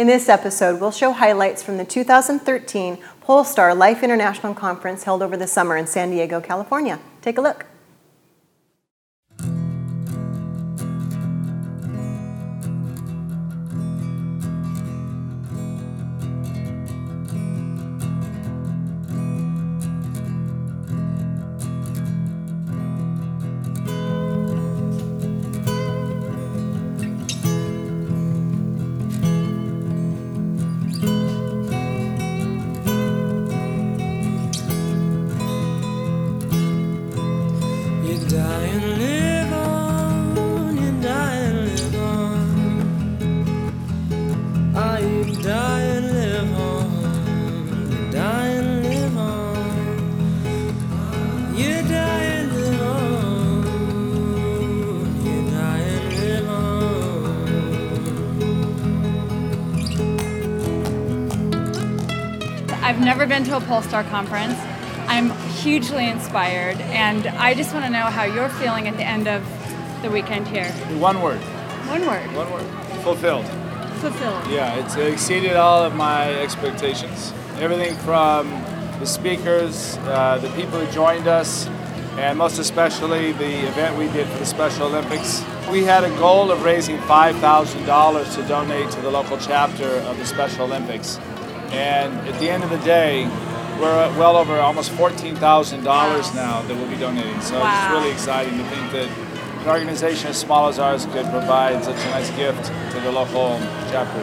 In this episode, we'll show highlights from the 2013 Polestar Life International Conference held over the summer in San Diego, California. Take a look. I've never been to a Polestar conference. I'm hugely inspired, and I just want to know how you're feeling at the end of the weekend here. One word. One word. One word. Fulfilled. Fulfilled. Yeah, it's exceeded all of my expectations. Everything from the speakers, uh, the people who joined us, and most especially the event we did for the Special Olympics. We had a goal of raising $5,000 to donate to the local chapter of the Special Olympics. And at the end of the day, we're at well over almost $14,000 now that we'll be donating. So Wow. it's really exciting to think that an organization as small as ours could provide such a nice gift to the local chapter.